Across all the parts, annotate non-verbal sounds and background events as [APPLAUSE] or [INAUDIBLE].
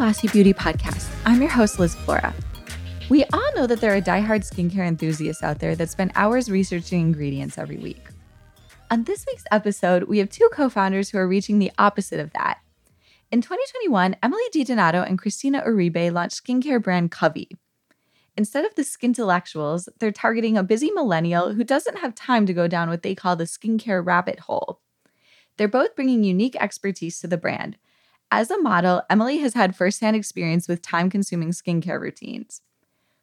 Glossy Beauty Podcast. I'm your host, Liz Flora. We all know that there are diehard skincare enthusiasts out there that spend hours researching ingredients every week. On this week's episode, we have two co founders who are reaching the opposite of that. In 2021, Emily DiDonato and Christina Uribe launched skincare brand Covey. Instead of the skintellectuals, they're targeting a busy millennial who doesn't have time to go down what they call the skincare rabbit hole. They're both bringing unique expertise to the brand. As a model, Emily has had firsthand experience with time consuming skincare routines.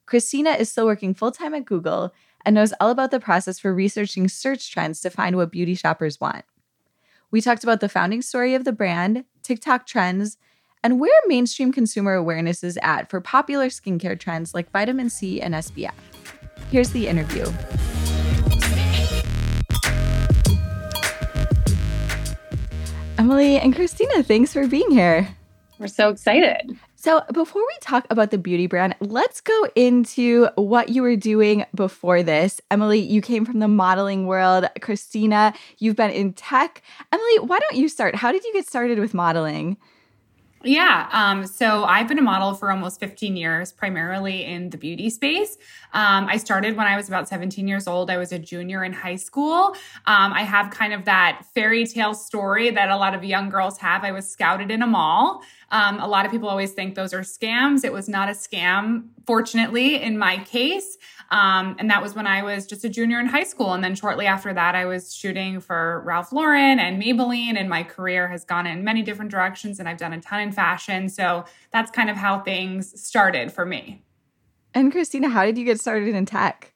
Christina is still working full time at Google and knows all about the process for researching search trends to find what beauty shoppers want. We talked about the founding story of the brand, TikTok trends, and where mainstream consumer awareness is at for popular skincare trends like vitamin C and SPF. Here's the interview. Emily and Christina, thanks for being here. We're so excited. So, before we talk about the beauty brand, let's go into what you were doing before this. Emily, you came from the modeling world. Christina, you've been in tech. Emily, why don't you start? How did you get started with modeling? Yeah. Um, so I've been a model for almost 15 years, primarily in the beauty space. Um, I started when I was about 17 years old. I was a junior in high school. Um, I have kind of that fairy tale story that a lot of young girls have. I was scouted in a mall. Um, a lot of people always think those are scams. It was not a scam, fortunately, in my case. Um, and that was when I was just a junior in high school. And then shortly after that, I was shooting for Ralph Lauren and Maybelline. And my career has gone in many different directions, and I've done a ton in fashion. So that's kind of how things started for me. And Christina, how did you get started in tech?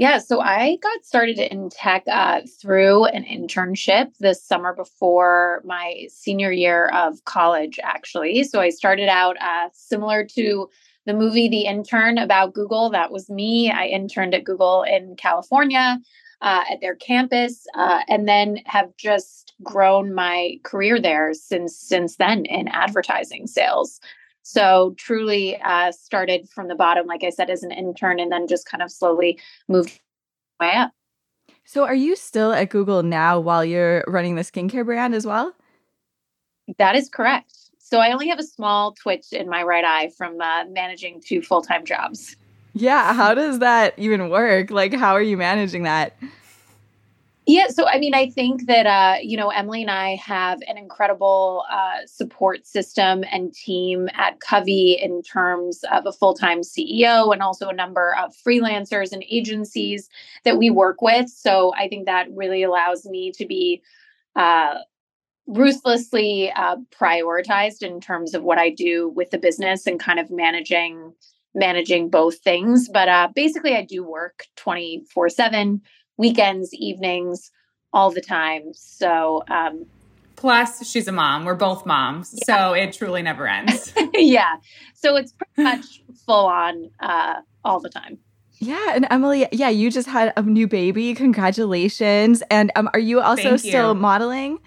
Yeah, so I got started in tech uh, through an internship this summer before my senior year of college, actually. So I started out uh, similar to the movie The Intern about Google. That was me. I interned at Google in California uh, at their campus, uh, and then have just grown my career there since since then in advertising sales. So truly uh, started from the bottom, like I said, as an intern, and then just kind of slowly moved way up. So are you still at Google now while you're running the skincare brand as well? That is correct. So I only have a small twitch in my right eye from uh, managing two full time jobs. Yeah. How does that even work? Like, how are you managing that? Yeah, so I mean, I think that uh, you know Emily and I have an incredible uh, support system and team at Covey in terms of a full time CEO and also a number of freelancers and agencies that we work with. So I think that really allows me to be uh, ruthlessly uh, prioritized in terms of what I do with the business and kind of managing managing both things. But uh, basically, I do work twenty four seven weekends, evenings, all the time. So, um, plus she's a mom. We're both moms. Yeah. So it truly never ends. [LAUGHS] yeah. So it's pretty much full on uh, all the time. Yeah, and Emily, yeah, you just had a new baby. Congratulations! And um, are you also still modeling?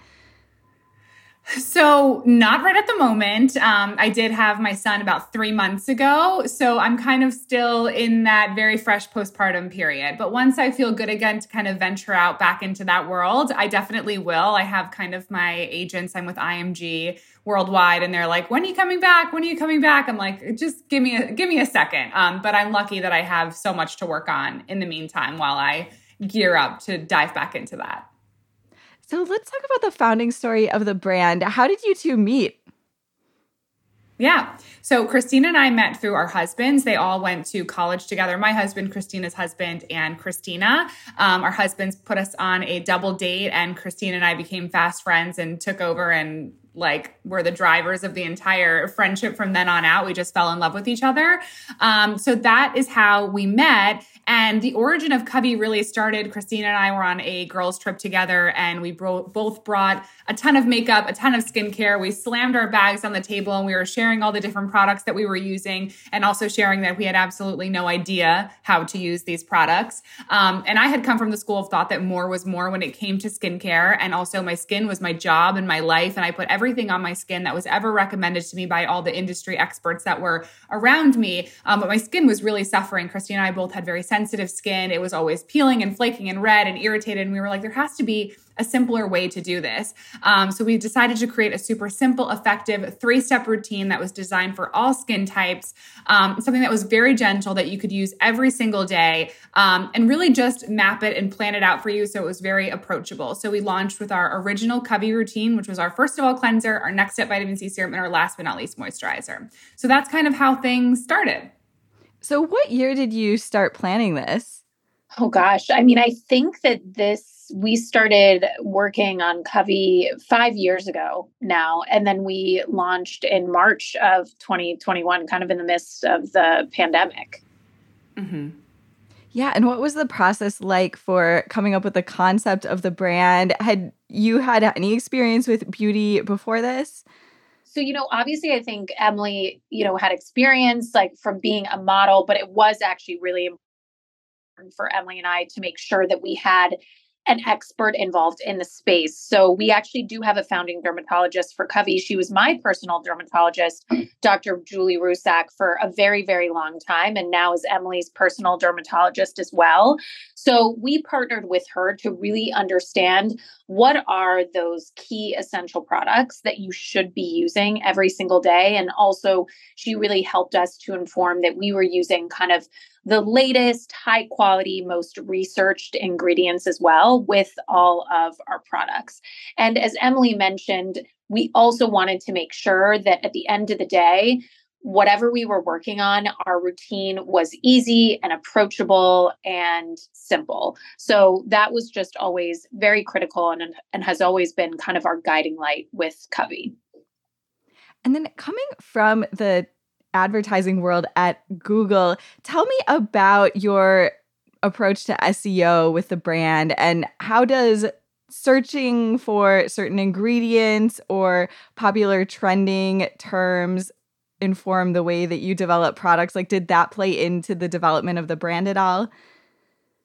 So, not right at the moment. Um, I did have my son about three months ago. So, I'm kind of still in that very fresh postpartum period. But once I feel good again to kind of venture out back into that world, I definitely will. I have kind of my agents, I'm with IMG worldwide, and they're like, when are you coming back? When are you coming back? I'm like, just give me a, give me a second. Um, but I'm lucky that I have so much to work on in the meantime while I gear up to dive back into that. So let's talk about the founding story of the brand. How did you two meet? Yeah. So Christina and I met through our husbands. They all went to college together. My husband, Christina's husband, and Christina. Um, our husbands put us on a double date, and Christina and I became fast friends and took over and like were the drivers of the entire friendship from then on out. We just fell in love with each other. Um, so that is how we met. And the origin of Covey really started. Christina and I were on a girls' trip together, and we bro- both brought a ton of makeup, a ton of skincare. We slammed our bags on the table, and we were sharing all the different products that we were using, and also sharing that we had absolutely no idea how to use these products. Um, and I had come from the school of thought that more was more when it came to skincare, and also my skin was my job and my life, and I put everything on my skin that was ever recommended to me by all the industry experts that were around me. Um, but my skin was really suffering. Christina and I both had very sensitive skin. It was always peeling and flaking and red and irritated. And we were like, there has to be a simpler way to do this. Um, so we decided to create a super simple, effective three step routine that was designed for all skin types, um, something that was very gentle that you could use every single day um, and really just map it and plan it out for you so it was very approachable. So we launched with our original Covey routine, which was our first of all cleanser, our next step vitamin C serum, and our last but not least moisturizer. So that's kind of how things started. So, what year did you start planning this? Oh gosh, I mean, I think that this we started working on Covey five years ago now, and then we launched in March of 2021, kind of in the midst of the pandemic. Mm-hmm. Yeah, and what was the process like for coming up with the concept of the brand? Had you had any experience with beauty before this? so you know obviously i think emily you know had experience like from being a model but it was actually really important for emily and i to make sure that we had an expert involved in the space. So we actually do have a founding dermatologist for Covey. She was my personal dermatologist, Dr. Julie Russak, for a very, very long time, and now is Emily's personal dermatologist as well. So we partnered with her to really understand what are those key essential products that you should be using every single day. And also, she really helped us to inform that we were using kind of the latest, high quality, most researched ingredients as well with all of our products. And as Emily mentioned, we also wanted to make sure that at the end of the day, whatever we were working on, our routine was easy and approachable and simple. So that was just always very critical and, and has always been kind of our guiding light with Covey. And then coming from the advertising world at Google. Tell me about your approach to SEO with the brand and how does searching for certain ingredients or popular trending terms inform the way that you develop products? Like, did that play into the development of the brand at all?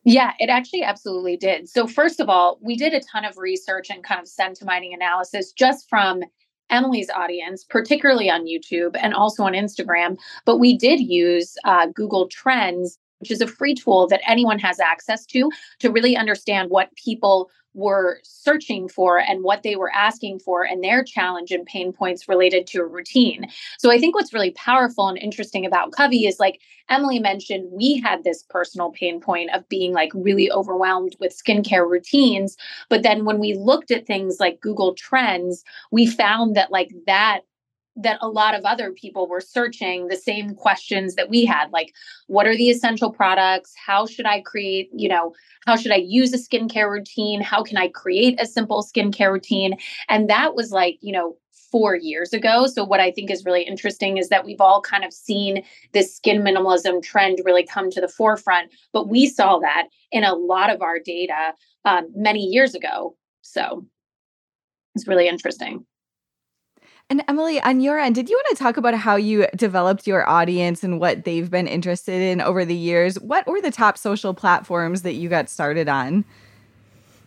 Yeah, it actually absolutely did. So, first of all, we did a ton of research and kind of sentiment analysis just from Emily's audience, particularly on YouTube and also on Instagram. But we did use uh, Google Trends, which is a free tool that anyone has access to to really understand what people were searching for and what they were asking for and their challenge and pain points related to a routine. So I think what's really powerful and interesting about Covey is like Emily mentioned, we had this personal pain point of being like really overwhelmed with skincare routines. But then when we looked at things like Google Trends, we found that like that that a lot of other people were searching the same questions that we had like what are the essential products? How should i create you know how should i use a skincare routine? How can i create a simple skincare routine? And that was like you know four years ago. So what i think is really interesting is that we've all kind of seen this skin minimalism trend really come to the forefront but we saw that in a lot of our data um, many years ago. So it's really interesting and Emily, on your end, did you want to talk about how you developed your audience and what they've been interested in over the years? What were the top social platforms that you got started on?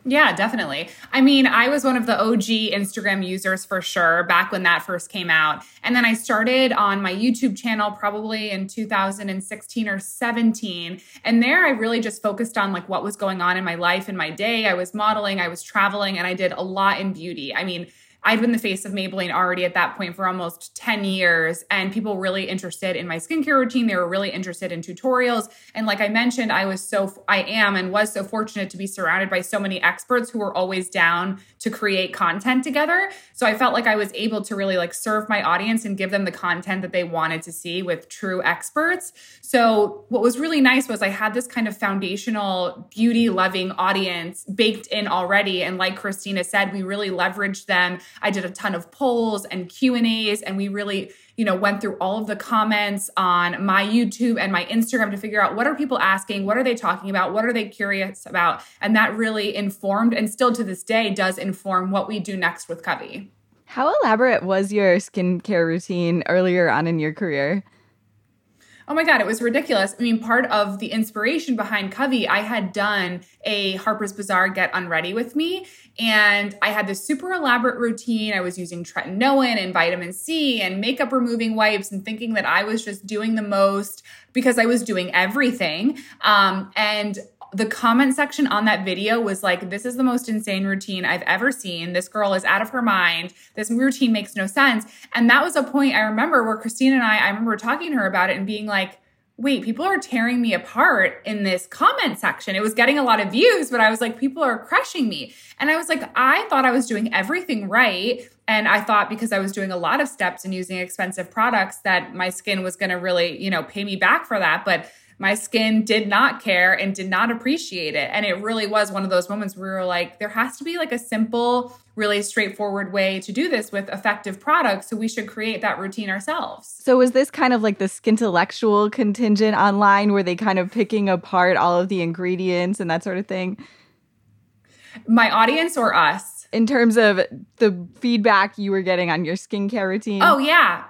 Yeah, definitely. I mean, I was one of the OG Instagram users for sure back when that first came out. And then I started on my YouTube channel probably in 2016 or 17. And there I really just focused on like what was going on in my life and my day. I was modeling, I was traveling, and I did a lot in beauty. I mean, I'd been the face of Maybelline already at that point for almost 10 years, and people really interested in my skincare routine. They were really interested in tutorials. And like I mentioned, I was so, I am and was so fortunate to be surrounded by so many experts who were always down to create content together. So I felt like I was able to really like serve my audience and give them the content that they wanted to see with true experts. So what was really nice was I had this kind of foundational beauty loving audience baked in already. And like Christina said, we really leveraged them I did a ton of polls and Q and A's, and we really, you know, went through all of the comments on my YouTube and my Instagram to figure out what are people asking, what are they talking about, what are they curious about, and that really informed, and still to this day does inform what we do next with Covey. How elaborate was your skincare routine earlier on in your career? Oh my God, it was ridiculous. I mean, part of the inspiration behind Covey, I had done a Harper's Bazaar Get Unready with me. And I had this super elaborate routine. I was using tretinoin and vitamin C and makeup removing wipes and thinking that I was just doing the most because I was doing everything. Um, and the comment section on that video was like, this is the most insane routine I've ever seen. This girl is out of her mind. This routine makes no sense. And that was a point I remember where Christine and I, I remember talking to her about it and being like, wait, people are tearing me apart in this comment section. It was getting a lot of views, but I was like, people are crushing me. And I was like, I thought I was doing everything right. And I thought because I was doing a lot of steps and using expensive products that my skin was going to really, you know, pay me back for that. But my skin did not care and did not appreciate it. And it really was one of those moments where we were like, there has to be like a simple, really straightforward way to do this with effective products. So we should create that routine ourselves. So was this kind of like the intellectual contingent online? Were they kind of picking apart all of the ingredients and that sort of thing? My audience or us? In terms of the feedback you were getting on your skincare routine? Oh, yeah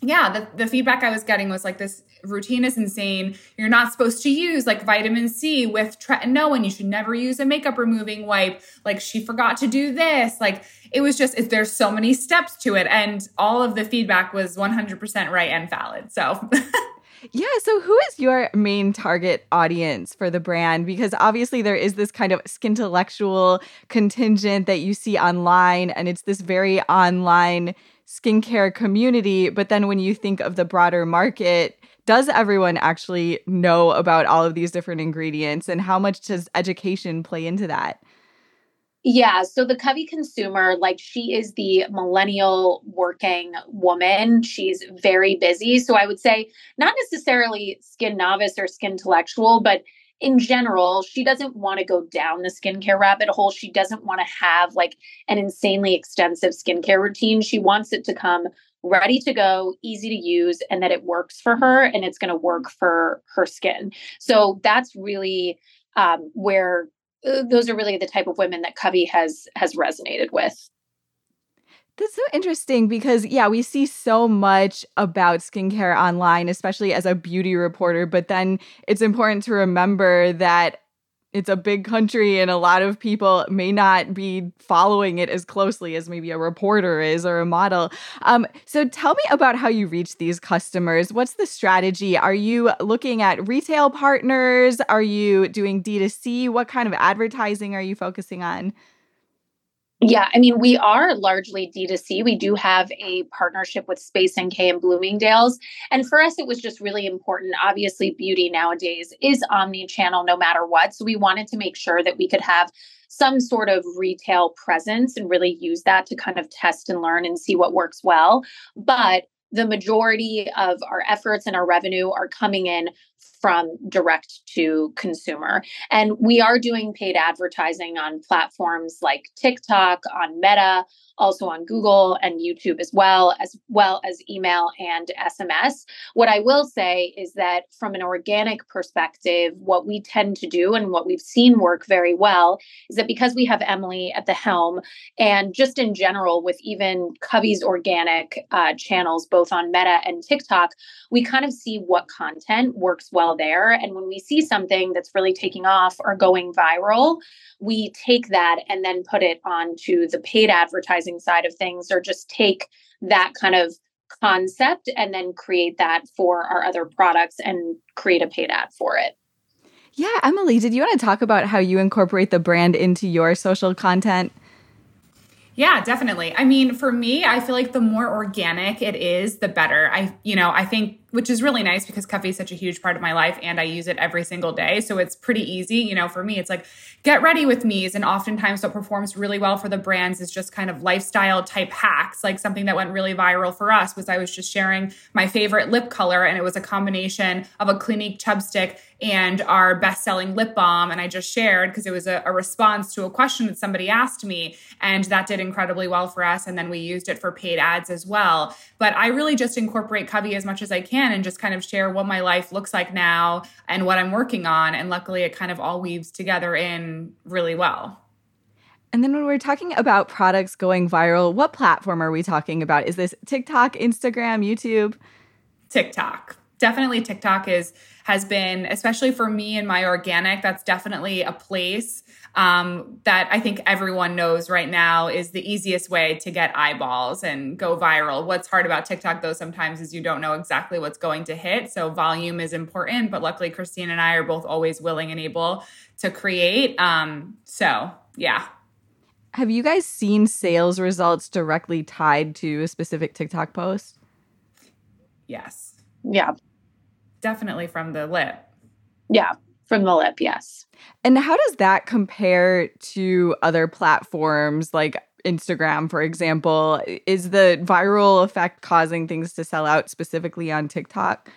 yeah, the, the feedback I was getting was like this routine is insane. You're not supposed to use like vitamin C with tretinoin. You should never use a makeup removing wipe. Like she forgot to do this. Like it was just, it, there's so many steps to it. And all of the feedback was 100% right and valid. So. [LAUGHS] Yeah. So, who is your main target audience for the brand? Because obviously, there is this kind of intellectual contingent that you see online, and it's this very online skincare community. But then when you think of the broader market, does everyone actually know about all of these different ingredients? And how much does education play into that? Yeah, so the Covey consumer, like she is the millennial working woman. She's very busy. So I would say not necessarily skin novice or skin intellectual, but in general, she doesn't want to go down the skincare rabbit hole. She doesn't want to have like an insanely extensive skincare routine. She wants it to come ready to go, easy to use, and that it works for her and it's going to work for her skin. So that's really um, where uh, those are really the type of women that Covey has has resonated with. That's so interesting because, yeah, we see so much about skincare online, especially as a beauty reporter. But then it's important to remember that it's a big country and a lot of people may not be following it as closely as maybe a reporter is or a model. Um, so tell me about how you reach these customers. What's the strategy? Are you looking at retail partners? Are you doing D2C? What kind of advertising are you focusing on? Yeah, I mean, we are largely D2C. We do have a partnership with Space NK and Bloomingdale's. And for us, it was just really important. Obviously, beauty nowadays is omni channel no matter what. So we wanted to make sure that we could have some sort of retail presence and really use that to kind of test and learn and see what works well. But the majority of our efforts and our revenue are coming in from direct to consumer. And we are doing paid advertising on platforms like TikTok, on Meta, also on Google and YouTube as well, as well as email and SMS. What I will say is that from an organic perspective, what we tend to do and what we've seen work very well is that because we have Emily at the helm, and just in general with even Covey's organic uh, channels, both on Meta and TikTok, we kind of see what content works well there. And when we see something that's really taking off or going viral, we take that and then put it onto the paid advertising side of things or just take that kind of concept and then create that for our other products and create a paid ad for it. Yeah, Emily, did you want to talk about how you incorporate the brand into your social content? Yeah, definitely. I mean, for me, I feel like the more organic it is, the better. I, you know, I think which is really nice because Covey is such a huge part of my life and I use it every single day. So it's pretty easy. You know, for me, it's like get ready with me's. And oftentimes what performs really well for the brands is just kind of lifestyle type hacks. Like something that went really viral for us was I was just sharing my favorite lip color and it was a combination of a Clinique chubstick and our best selling lip balm. And I just shared because it was a, a response to a question that somebody asked me. And that did incredibly well for us. And then we used it for paid ads as well. But I really just incorporate Covey as much as I can can and just kind of share what my life looks like now and what I'm working on. And luckily, it kind of all weaves together in really well. And then when we're talking about products going viral, what platform are we talking about? Is this TikTok, Instagram, YouTube? TikTok. definitely TikTok is has been, especially for me and my organic, that's definitely a place um, that I think everyone knows right now is the easiest way to get eyeballs and go viral. What's hard about TikTok, though, sometimes is you don't know exactly what's going to hit. So volume is important, but luckily, Christine and I are both always willing and able to create. Um, so, yeah. Have you guys seen sales results directly tied to a specific TikTok post? Yes. Yeah. Definitely from the lip. Yeah, from the lip, yes. And how does that compare to other platforms like Instagram, for example? Is the viral effect causing things to sell out specifically on TikTok?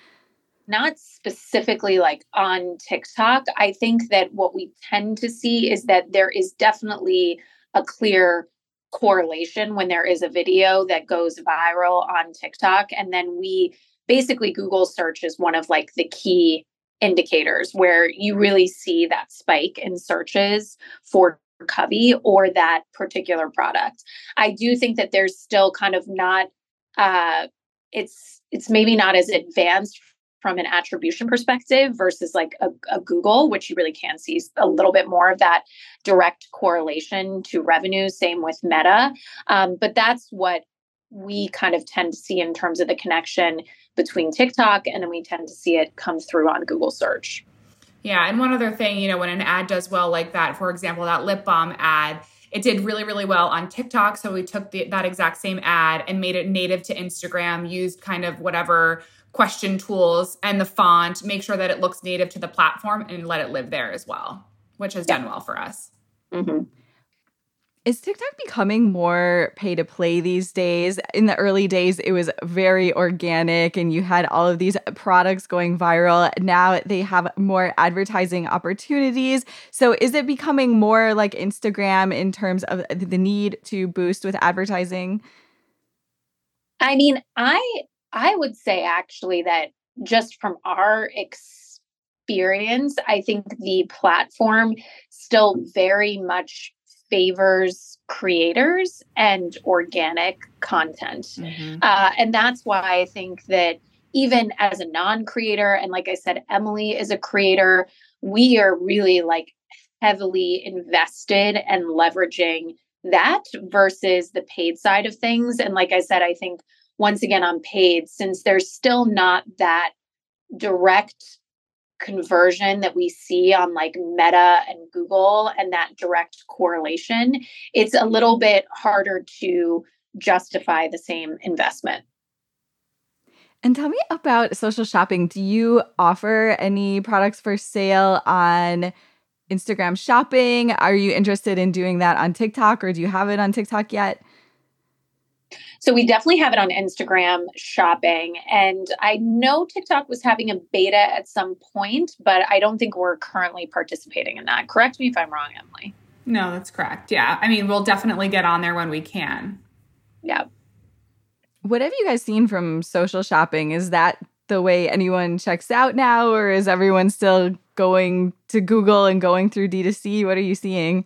Not specifically like on TikTok. I think that what we tend to see is that there is definitely a clear correlation when there is a video that goes viral on TikTok. And then we basically Google search is one of like the key indicators where you really see that spike in searches for Covey or that particular product. I do think that there's still kind of not uh it's it's maybe not as advanced from an attribution perspective versus like a, a, Google, which you really can see a little bit more of that direct correlation to revenue. Same with Meta. Um, but that's what we kind of tend to see in terms of the connection between TikTok and then we tend to see it come through on Google search. Yeah. And one other thing, you know, when an ad does well like that, for example, that lip balm ad, it did really, really well on TikTok. So we took the, that exact same ad and made it native to Instagram, used kind of whatever question tools and the font, make sure that it looks native to the platform and let it live there as well, which has yeah. done well for us. Mm-hmm. Is TikTok becoming more pay to play these days? In the early days, it was very organic and you had all of these products going viral. Now they have more advertising opportunities. So is it becoming more like Instagram in terms of the need to boost with advertising? I mean, I I would say actually that just from our experience, I think the platform still very much favors creators and organic content. Mm-hmm. Uh, and that's why I think that even as a non creator, and like I said, Emily is a creator, we are really like heavily invested and leveraging that versus the paid side of things. And like I said, I think once again on paid, since there's still not that direct conversion that we see on like Meta and Google and that direct correlation, it's a little bit harder to justify the same investment. And tell me about social shopping. Do you offer any products for sale on Instagram shopping? Are you interested in doing that on TikTok or do you have it on TikTok yet? So we definitely have it on Instagram shopping. And I know TikTok was having a beta at some point, but I don't think we're currently participating in that. Correct me if I'm wrong, Emily. No, that's correct. Yeah. I mean, we'll definitely get on there when we can. Yeah. What have you guys seen from social shopping? Is that the way anyone checks out now, or is everyone still going to Google and going through D2C? What are you seeing?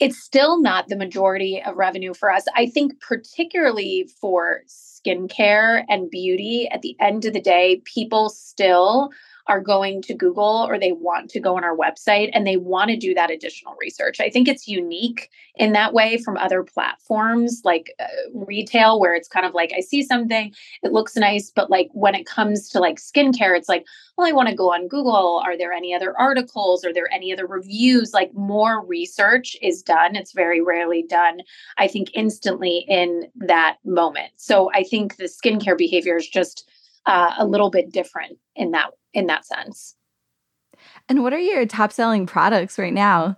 It's still not the majority of revenue for us. I think, particularly for skincare and beauty, at the end of the day, people still are going to Google or they want to go on our website and they want to do that additional research. I think it's unique in that way from other platforms like uh, retail, where it's kind of like, I see something, it looks nice, but like when it comes to like skincare, it's like, well, I want to go on Google. Are there any other articles? Are there any other reviews? Like more research is done. It's very rarely done, I think, instantly in that moment. So I think the skincare behavior is just uh, a little bit different in that in that sense. And what are your top selling products right now?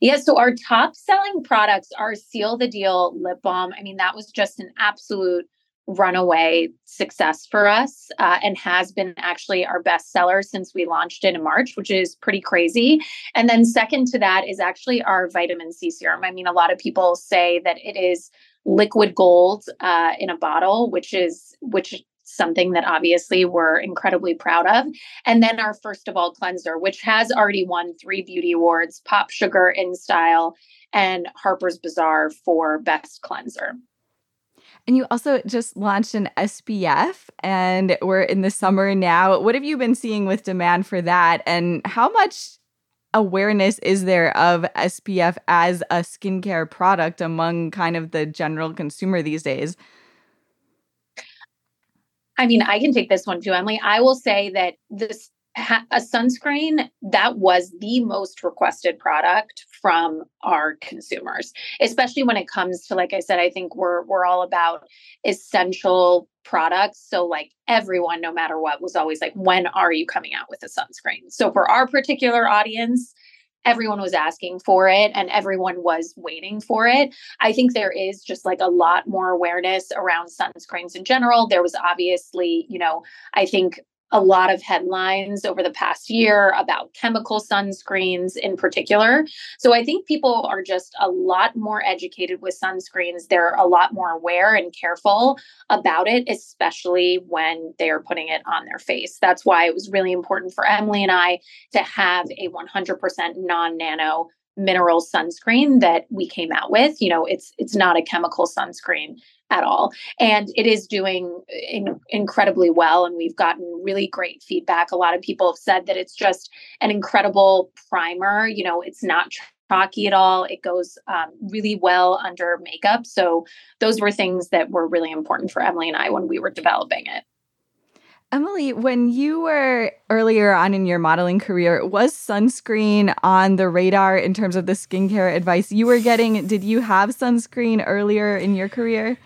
Yeah, so our top selling products are Seal the Deal lip balm. I mean, that was just an absolute runaway success for us uh, and has been actually our best seller since we launched it in March, which is pretty crazy. And then, second to that, is actually our vitamin C serum. I mean, a lot of people say that it is liquid gold uh, in a bottle, which is which something that obviously we're incredibly proud of. And then our First of All cleanser, which has already won three beauty awards PopSugar in Style and Harper's Bazaar for Best Cleanser. And you also just launched an SPF and we're in the summer now. What have you been seeing with demand for that? And how much awareness is there of SPF as a skincare product among kind of the general consumer these days? I mean, I can take this one too, Emily. I will say that this a sunscreen that was the most requested product from our consumers especially when it comes to like i said i think we're we're all about essential products so like everyone no matter what was always like when are you coming out with a sunscreen so for our particular audience everyone was asking for it and everyone was waiting for it. I think there is just like a lot more awareness around sunscreens in general. There was obviously, you know, I think a lot of headlines over the past year about chemical sunscreens in particular. So I think people are just a lot more educated with sunscreens. They're a lot more aware and careful about it, especially when they are putting it on their face. That's why it was really important for Emily and I to have a 100% non nano mineral sunscreen that we came out with you know it's it's not a chemical sunscreen at all. And it is doing in, incredibly well. And we've gotten really great feedback. A lot of people have said that it's just an incredible primer. You know, it's not chalky at all. It goes um, really well under makeup. So those were things that were really important for Emily and I when we were developing it. Emily, when you were earlier on in your modeling career, was sunscreen on the radar in terms of the skincare advice you were getting? Did you have sunscreen earlier in your career?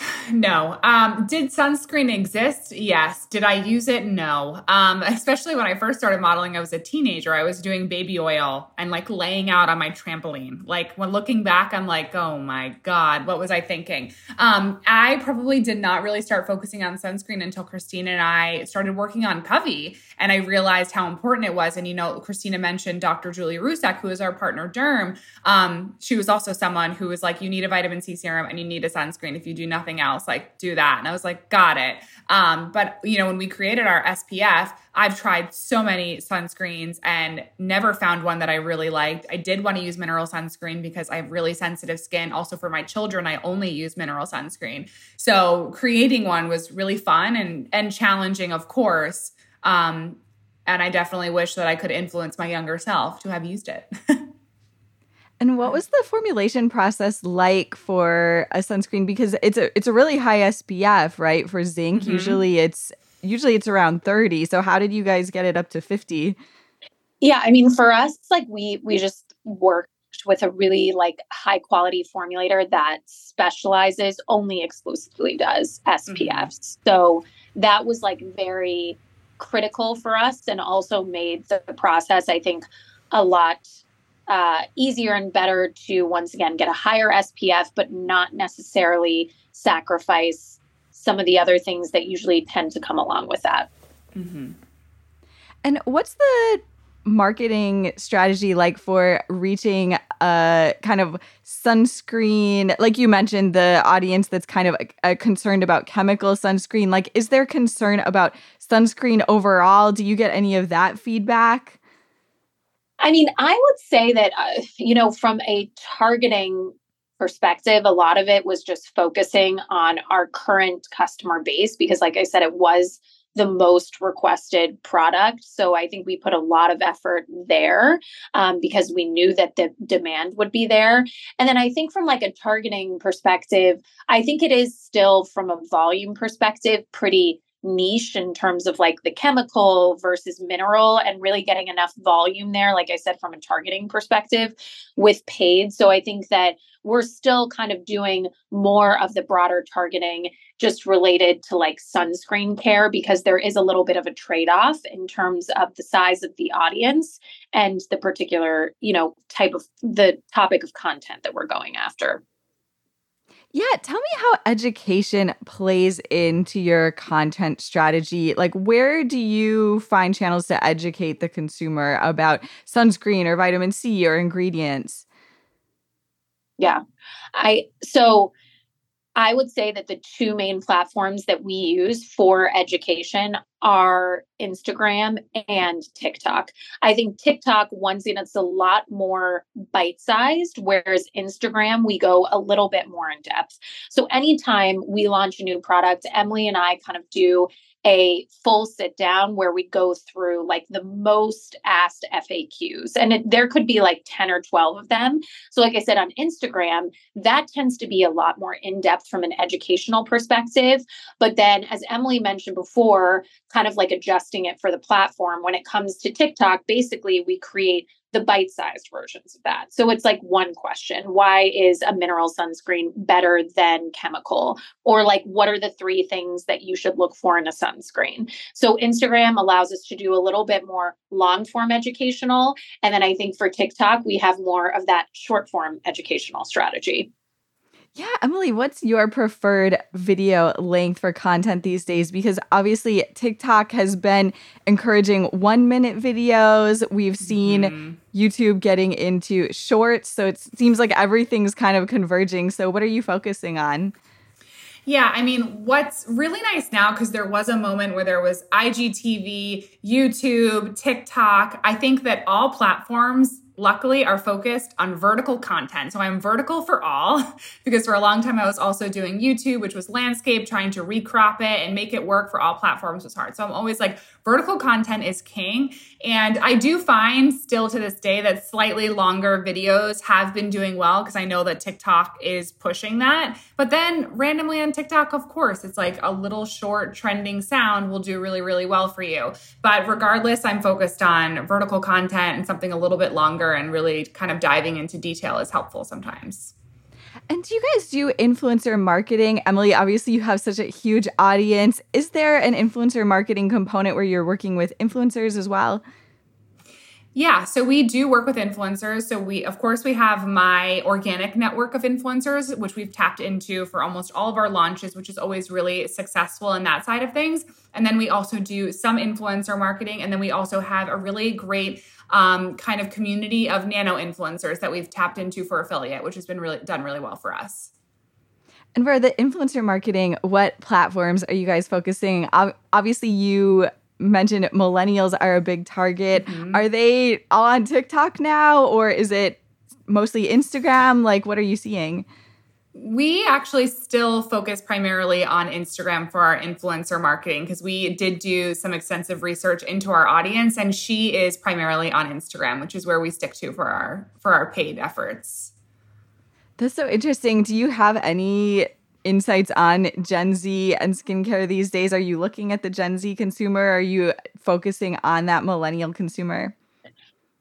[LAUGHS] No. Um, did sunscreen exist? Yes. Did I use it? No. Um, especially when I first started modeling, I was a teenager. I was doing baby oil and like laying out on my trampoline. Like when looking back, I'm like, oh my God, what was I thinking? Um, I probably did not really start focusing on sunscreen until Christina and I started working on Covey and I realized how important it was. And, you know, Christina mentioned Dr. Julie Russak, who is our partner derm. Um, she was also someone who was like, you need a vitamin C serum and you need a sunscreen. If you do nothing else, like do that. And I was like, got it. Um, but, you know, when we created our SPF, I've tried so many sunscreens and never found one that I really liked. I did want to use mineral sunscreen because I have really sensitive skin. Also, for my children, I only use mineral sunscreen. So creating one was really fun and and challenging, of course. Um, and I definitely wish that I could influence my younger self to have used it. [LAUGHS] and what was the formulation process like for a sunscreen? Because it's a it's a really high SPF, right? For zinc, mm-hmm. usually it's usually it's around 30. So how did you guys get it up to 50? Yeah, I mean for us, like we we just worked with a really like high quality formulator that specializes only exclusively does SPFs. Mm-hmm. So that was like very critical for us and also made the process, I think, a lot uh, easier and better to once again get a higher SPF, but not necessarily sacrifice some of the other things that usually tend to come along with that. Mm-hmm. And what's the marketing strategy like for reaching a kind of sunscreen like you mentioned the audience that's kind of uh, concerned about chemical sunscreen like is there concern about sunscreen overall do you get any of that feedback i mean i would say that uh, you know from a targeting perspective a lot of it was just focusing on our current customer base because like i said it was the most requested product. So I think we put a lot of effort there um, because we knew that the demand would be there. And then I think from like a targeting perspective, I think it is still from a volume perspective pretty niche in terms of like the chemical versus mineral and really getting enough volume there like i said from a targeting perspective with paid so i think that we're still kind of doing more of the broader targeting just related to like sunscreen care because there is a little bit of a trade-off in terms of the size of the audience and the particular, you know, type of the topic of content that we're going after. Yeah, tell me how education plays into your content strategy. Like, where do you find channels to educate the consumer about sunscreen or vitamin C or ingredients? Yeah. I, so I would say that the two main platforms that we use for education are Instagram and TikTok. I think TikTok, once again, it's a lot more bite sized, whereas Instagram, we go a little bit more in depth. So anytime we launch a new product, Emily and I kind of do a full sit down where we go through like the most asked FAQs. And it, there could be like 10 or 12 of them. So, like I said, on Instagram, that tends to be a lot more in depth from an educational perspective. But then, as Emily mentioned before, kind of like adjusting it for the platform, when it comes to TikTok, basically we create the bite sized versions of that. So it's like one question Why is a mineral sunscreen better than chemical? Or like, what are the three things that you should look for in a sunscreen? So Instagram allows us to do a little bit more long form educational. And then I think for TikTok, we have more of that short form educational strategy. Yeah, Emily, what's your preferred video length for content these days? Because obviously, TikTok has been encouraging one minute videos. We've seen mm-hmm. YouTube getting into shorts. So it seems like everything's kind of converging. So, what are you focusing on? Yeah, I mean, what's really nice now, because there was a moment where there was IGTV, YouTube, TikTok. I think that all platforms luckily are focused on vertical content. So I'm vertical for all [LAUGHS] because for a long time I was also doing YouTube, which was landscape, trying to recrop it and make it work for all platforms was hard. So I'm always like, vertical content is king. And I do find still to this day that slightly longer videos have been doing well because I know that TikTok is pushing that. But then randomly on TikTok, of course, it's like a little short trending sound will do really, really well for you. But regardless, I'm focused on vertical content and something a little bit longer and really kind of diving into detail is helpful sometimes. And do you guys do influencer marketing? Emily, obviously you have such a huge audience. Is there an influencer marketing component where you're working with influencers as well? Yeah, so we do work with influencers. So we of course we have my organic network of influencers which we've tapped into for almost all of our launches, which is always really successful in that side of things. And then we also do some influencer marketing and then we also have a really great um, kind of community of nano influencers that we've tapped into for affiliate, which has been really done really well for us. And for the influencer marketing, what platforms are you guys focusing? Obviously, you mentioned millennials are a big target. Mm-hmm. Are they all on TikTok now, or is it mostly Instagram? Like, what are you seeing? We actually still focus primarily on Instagram for our influencer marketing because we did do some extensive research into our audience and she is primarily on Instagram, which is where we stick to for our for our paid efforts. That's so interesting. Do you have any insights on Gen Z and skincare these days? Are you looking at the Gen Z consumer? Are you focusing on that millennial consumer?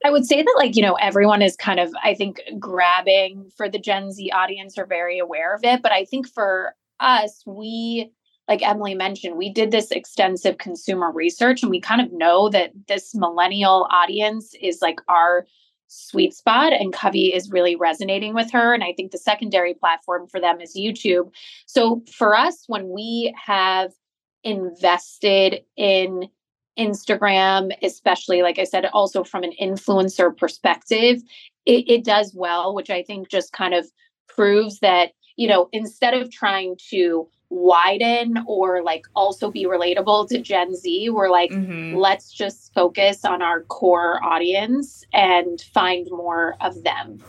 I would say that, like, you know, everyone is kind of, I think, grabbing for the Gen Z audience are very aware of it. But I think for us, we, like Emily mentioned, we did this extensive consumer research and we kind of know that this millennial audience is like our sweet spot and Covey is really resonating with her. And I think the secondary platform for them is YouTube. So for us, when we have invested in Instagram, especially, like I said, also from an influencer perspective, it, it does well, which I think just kind of proves that, you know, instead of trying to widen or like also be relatable to Gen Z, we're like, mm-hmm. let's just focus on our core audience and find more of them.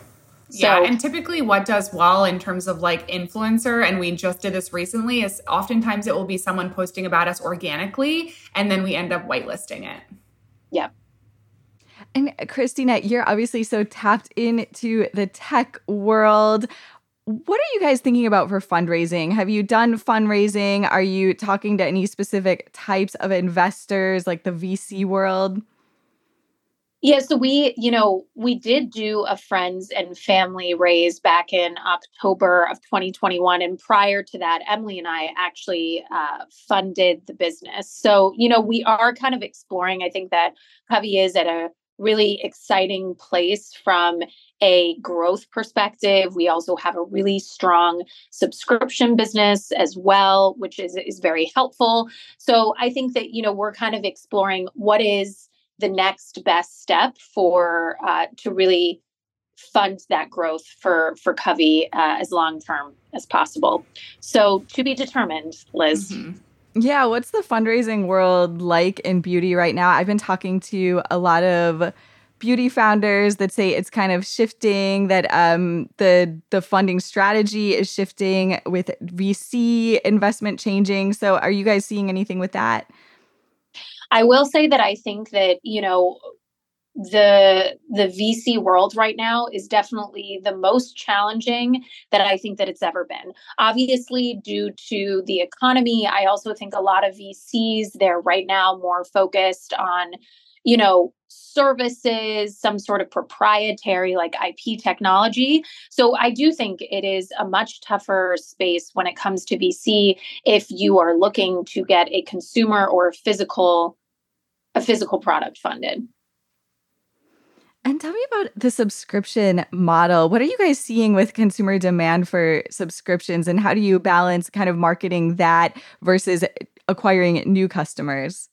So, yeah, and typically what does well in terms of like influencer, and we just did this recently, is oftentimes it will be someone posting about us organically, and then we end up whitelisting it. Yeah. And Christina, you're obviously so tapped into the tech world. What are you guys thinking about for fundraising? Have you done fundraising? Are you talking to any specific types of investors like the VC world? Yeah, so we, you know, we did do a friends and family raise back in October of 2021. And prior to that, Emily and I actually uh, funded the business. So, you know, we are kind of exploring. I think that Covey is at a really exciting place from a growth perspective. We also have a really strong subscription business as well, which is, is very helpful. So I think that, you know, we're kind of exploring what is the next best step for uh, to really fund that growth for for Covey uh, as long term as possible. So to be determined, Liz. Mm-hmm. Yeah, what's the fundraising world like in beauty right now? I've been talking to a lot of beauty founders that say it's kind of shifting that um, the the funding strategy is shifting with VC investment changing. So are you guys seeing anything with that? I will say that I think that, you know, the the VC world right now is definitely the most challenging that I think that it's ever been. Obviously, due to the economy, I also think a lot of VCs they're right now more focused on, you know, services, some sort of proprietary like IP technology. So I do think it is a much tougher space when it comes to VC if you are looking to get a consumer or physical a physical product funded. And tell me about the subscription model. What are you guys seeing with consumer demand for subscriptions and how do you balance kind of marketing that versus acquiring new customers?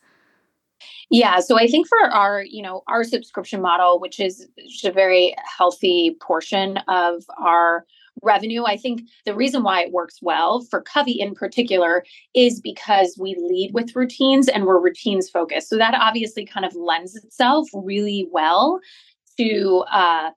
Yeah, so I think for our, you know, our subscription model, which is just a very healthy portion of our revenue. I think the reason why it works well for Covey in particular is because we lead with routines and we're routines focused. So that obviously kind of lends itself really well to uh,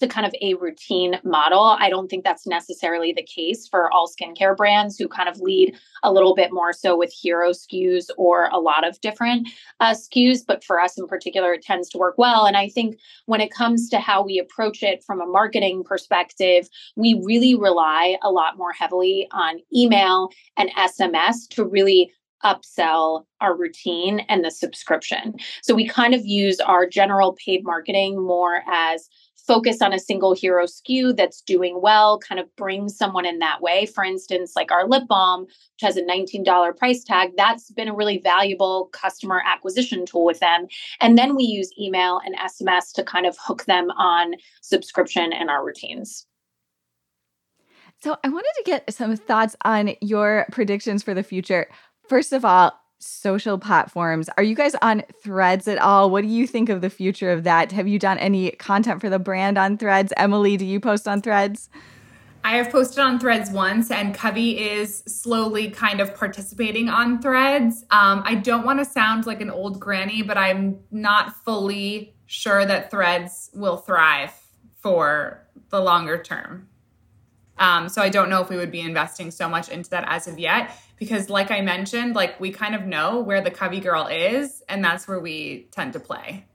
to kind of a routine model. I don't think that's necessarily the case for all skincare brands who kind of lead a little bit more so with hero SKUs or a lot of different uh, SKUs. But for us in particular, it tends to work well. And I think when it comes to how we approach it from a marketing perspective, we really rely a lot more heavily on email and SMS to really upsell our routine and the subscription. So we kind of use our general paid marketing more as focus on a single hero SKU that's doing well, kind of bring someone in that way. For instance, like our lip balm, which has a $19 price tag, that's been a really valuable customer acquisition tool with them. And then we use email and SMS to kind of hook them on subscription and our routines. So I wanted to get some thoughts on your predictions for the future. First of all, social platforms. Are you guys on threads at all? What do you think of the future of that? Have you done any content for the brand on threads? Emily, do you post on threads? I have posted on threads once, and Covey is slowly kind of participating on threads. Um, I don't want to sound like an old granny, but I'm not fully sure that threads will thrive for the longer term. Um, so I don't know if we would be investing so much into that as of yet because like I mentioned, like we kind of know where the Covey girl is and that's where we tend to play.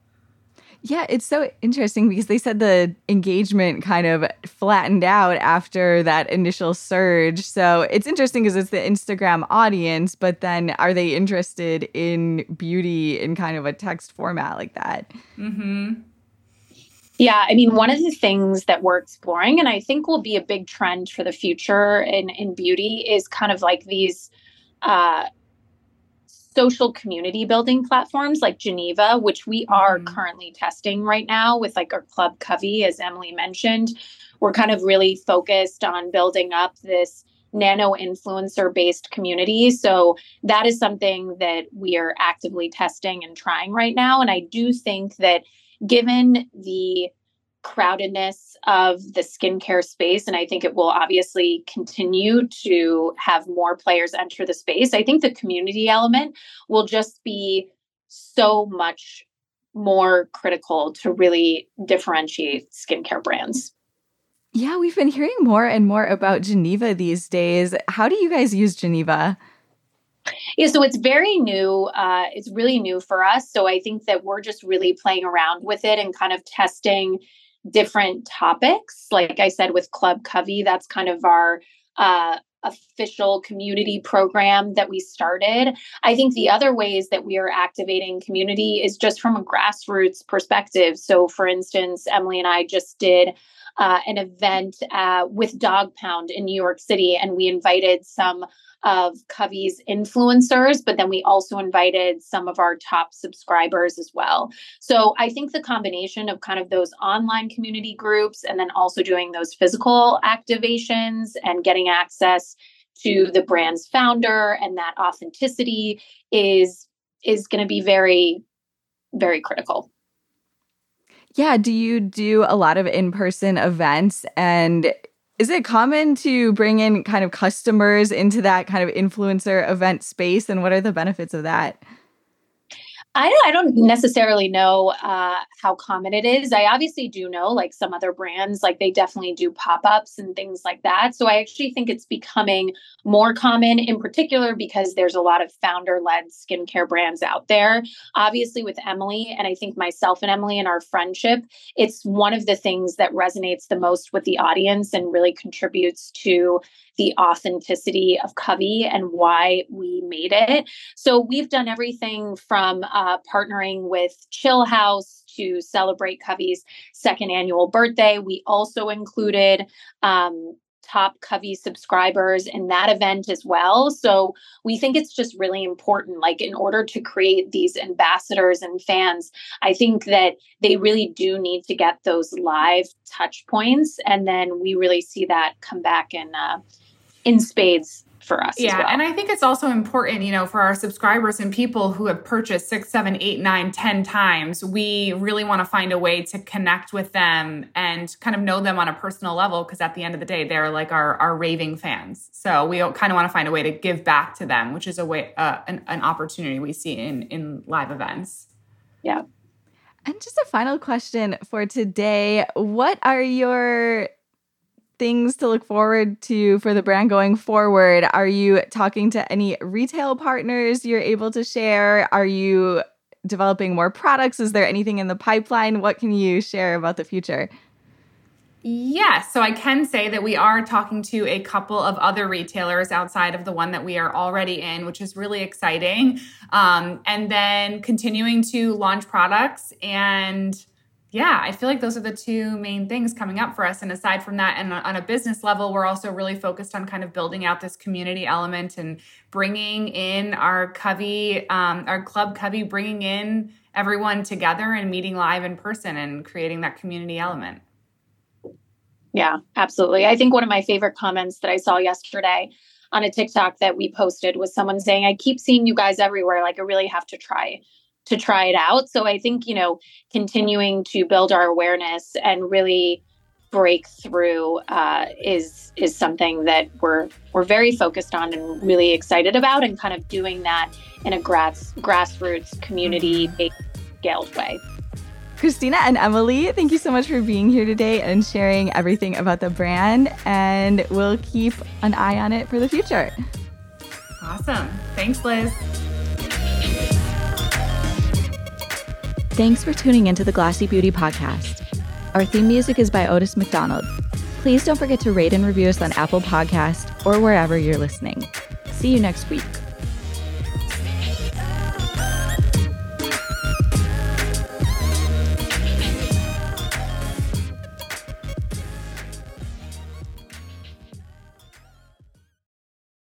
Yeah, it's so interesting because they said the engagement kind of flattened out after that initial surge. So it's interesting because it's the Instagram audience, but then are they interested in beauty in kind of a text format like that? Mm-hmm. Yeah, I mean, one of the things that we're exploring, and I think will be a big trend for the future in, in beauty, is kind of like these uh, social community building platforms like Geneva, which we are mm-hmm. currently testing right now with like our Club Covey, as Emily mentioned. We're kind of really focused on building up this nano influencer based community. So that is something that we are actively testing and trying right now. And I do think that given the crowdedness of the skincare space, and I think it will obviously continue to have more players enter the space. I think the community element will just be so much more critical to really differentiate skincare brands. Yeah, we've been hearing more and more about Geneva these days. How do you guys use Geneva? Yeah, so it's very new. Uh, it's really new for us. So I think that we're just really playing around with it and kind of testing different topics. Like I said, with Club Covey, that's kind of our uh, official community program that we started. I think the other ways that we are activating community is just from a grassroots perspective. So, for instance, Emily and I just did uh, an event uh, with Dog Pound in New York City, and we invited some of Covey's influencers, but then we also invited some of our top subscribers as well. So I think the combination of kind of those online community groups and then also doing those physical activations and getting access to the brand's founder and that authenticity is is going to be very very critical. Yeah. Do you do a lot of in person events? And is it common to bring in kind of customers into that kind of influencer event space? And what are the benefits of that? I don't, I don't necessarily know uh, how common it is. I obviously do know, like some other brands, like they definitely do pop ups and things like that. So I actually think it's becoming more common, in particular because there's a lot of founder led skincare brands out there. Obviously, with Emily, and I think myself and Emily and our friendship, it's one of the things that resonates the most with the audience and really contributes to the authenticity of Covey and why we made it. So we've done everything from uh, partnering with Chill House to celebrate Covey's second annual birthday. We also included um, top Covey subscribers in that event as well. So we think it's just really important. Like, in order to create these ambassadors and fans, I think that they really do need to get those live touch points. And then we really see that come back in. Uh, in spades for us. Yeah. Well. And I think it's also important, you know, for our subscribers and people who have purchased six, seven, eight, nine, ten times, we really want to find a way to connect with them and kind of know them on a personal level. Cause at the end of the day, they're like our, our raving fans. So we kind of want to find a way to give back to them, which is a way, uh, an, an opportunity we see in, in live events. Yeah. And just a final question for today. What are your things to look forward to for the brand going forward? Are you talking to any retail partners you're able to share? Are you developing more products? Is there anything in the pipeline? What can you share about the future? Yes. So I can say that we are talking to a couple of other retailers outside of the one that we are already in, which is really exciting. Um, and then continuing to launch products and yeah, I feel like those are the two main things coming up for us. And aside from that, and on a business level, we're also really focused on kind of building out this community element and bringing in our Covey, um, our club Covey, bringing in everyone together and meeting live in person and creating that community element. Yeah, absolutely. I think one of my favorite comments that I saw yesterday on a TikTok that we posted was someone saying, I keep seeing you guys everywhere. Like, I really have to try to try it out. So I think, you know, continuing to build our awareness and really break through uh, is is something that we're we're very focused on and really excited about and kind of doing that in a grass grassroots community scaled way. Christina and Emily, thank you so much for being here today and sharing everything about the brand. And we'll keep an eye on it for the future. Awesome. Thanks, Liz. Thanks for tuning into the Glossy Beauty Podcast. Our theme music is by Otis McDonald. Please don't forget to rate and review us on Apple Podcast or wherever you're listening. See you next week.